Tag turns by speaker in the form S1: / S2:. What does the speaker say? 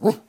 S1: Woof.